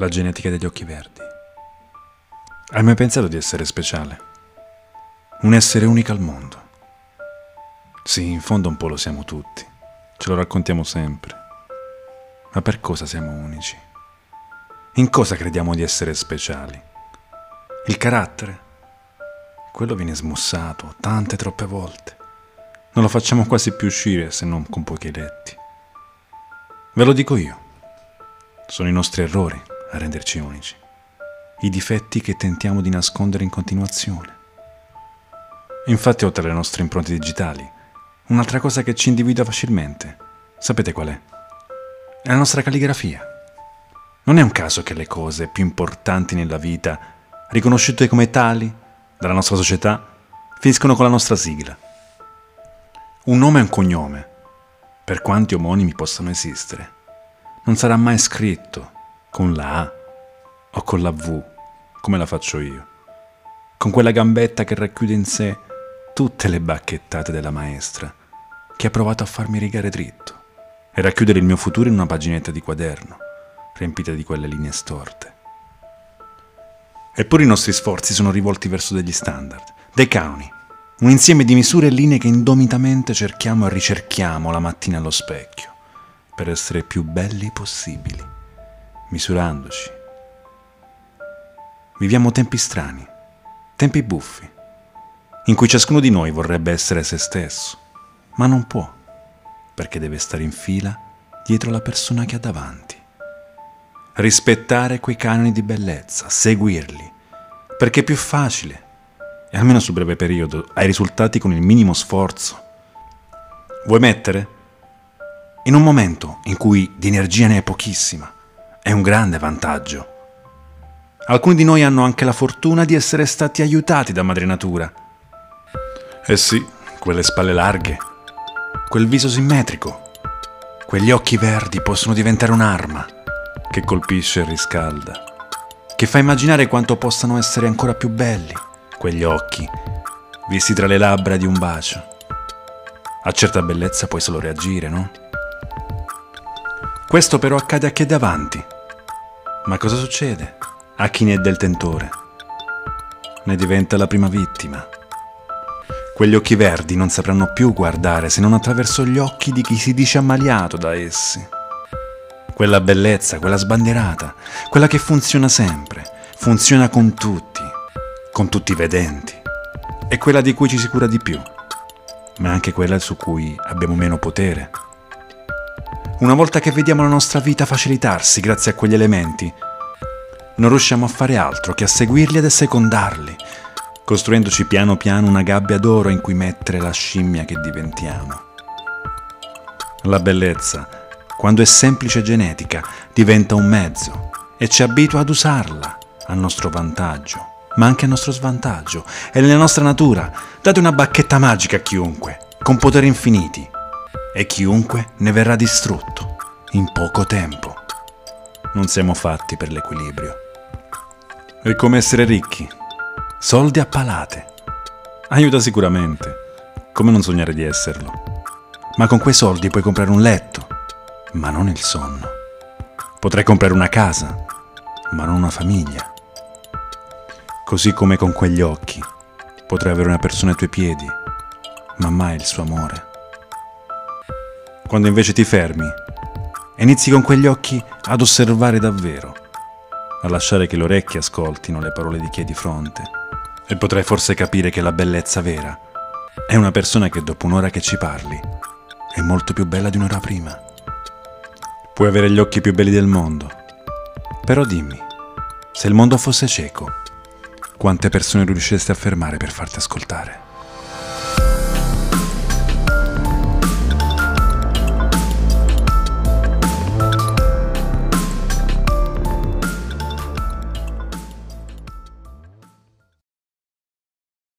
La genetica degli occhi verdi. Hai mai pensato di essere speciale? Un essere unico al mondo? Sì, in fondo un po' lo siamo tutti. Ce lo raccontiamo sempre. Ma per cosa siamo unici? In cosa crediamo di essere speciali? Il carattere? Quello viene smussato tante troppe volte. Non lo facciamo quasi più uscire se non con pochi letti. Ve lo dico io. Sono i nostri errori a renderci unici. I difetti che tentiamo di nascondere in continuazione. Infatti, oltre alle nostre impronte digitali, un'altra cosa che ci individua facilmente, sapete qual è? È la nostra calligrafia. Non è un caso che le cose più importanti nella vita, riconosciute come tali dalla nostra società, finiscono con la nostra sigla. Un nome e un cognome, per quanti omonimi possano esistere, non sarà mai scritto con la A o con la V, come la faccio io, con quella gambetta che racchiude in sé tutte le bacchettate della maestra, che ha provato a farmi rigare dritto e racchiudere il mio futuro in una paginetta di quaderno, riempita di quelle linee storte. Eppure i nostri sforzi sono rivolti verso degli standard, dei canoni, un insieme di misure e linee che indomitamente cerchiamo e ricerchiamo la mattina allo specchio, per essere più belli possibili, misurandoci. Viviamo tempi strani, tempi buffi, in cui ciascuno di noi vorrebbe essere se stesso, ma non può, perché deve stare in fila dietro la persona che ha davanti. Rispettare quei canoni di bellezza, seguirli, perché è più facile e almeno sul breve periodo hai risultati con il minimo sforzo. Vuoi mettere? In un momento in cui di energia ne è pochissima, è un grande vantaggio. Alcuni di noi hanno anche la fortuna di essere stati aiutati da madre natura. Eh sì, quelle spalle larghe, quel viso simmetrico, quegli occhi verdi possono diventare un'arma che colpisce e riscalda, che fa immaginare quanto possano essere ancora più belli quegli occhi, visti tra le labbra di un bacio. A certa bellezza puoi solo reagire, no? Questo però accade a chi è davanti. Ma cosa succede a chi ne è del tentore? Ne diventa la prima vittima. Quegli occhi verdi non sapranno più guardare se non attraverso gli occhi di chi si dice ammaliato da essi. Quella bellezza, quella sbandierata, quella che funziona sempre, funziona con tutti, con tutti i vedenti. È quella di cui ci si cura di più, ma anche quella su cui abbiamo meno potere. Una volta che vediamo la nostra vita facilitarsi grazie a quegli elementi, non riusciamo a fare altro che a seguirli ed a secondarli, costruendoci piano piano una gabbia d'oro in cui mettere la scimmia che diventiamo. La bellezza, quando è semplice genetica, diventa un mezzo e ci abitua ad usarla a nostro vantaggio, ma anche a nostro svantaggio. È nella nostra natura. Date una bacchetta magica a chiunque, con poteri infiniti, e chiunque ne verrà distrutto in poco tempo. Non siamo fatti per l'equilibrio. È come essere ricchi Soldi a palate. Aiuta sicuramente, come non sognare di esserlo. Ma con quei soldi puoi comprare un letto, ma non il sonno. Potrai comprare una casa, ma non una famiglia. Così come con quegli occhi potrai avere una persona ai tuoi piedi, ma mai il suo amore. Quando invece ti fermi e inizi con quegli occhi ad osservare davvero, a lasciare che le orecchie ascoltino le parole di chi è di fronte, e potrai forse capire che la bellezza vera è una persona che dopo un'ora che ci parli è molto più bella di un'ora prima. Puoi avere gli occhi più belli del mondo, però dimmi, se il mondo fosse cieco, quante persone riusciresti a fermare per farti ascoltare?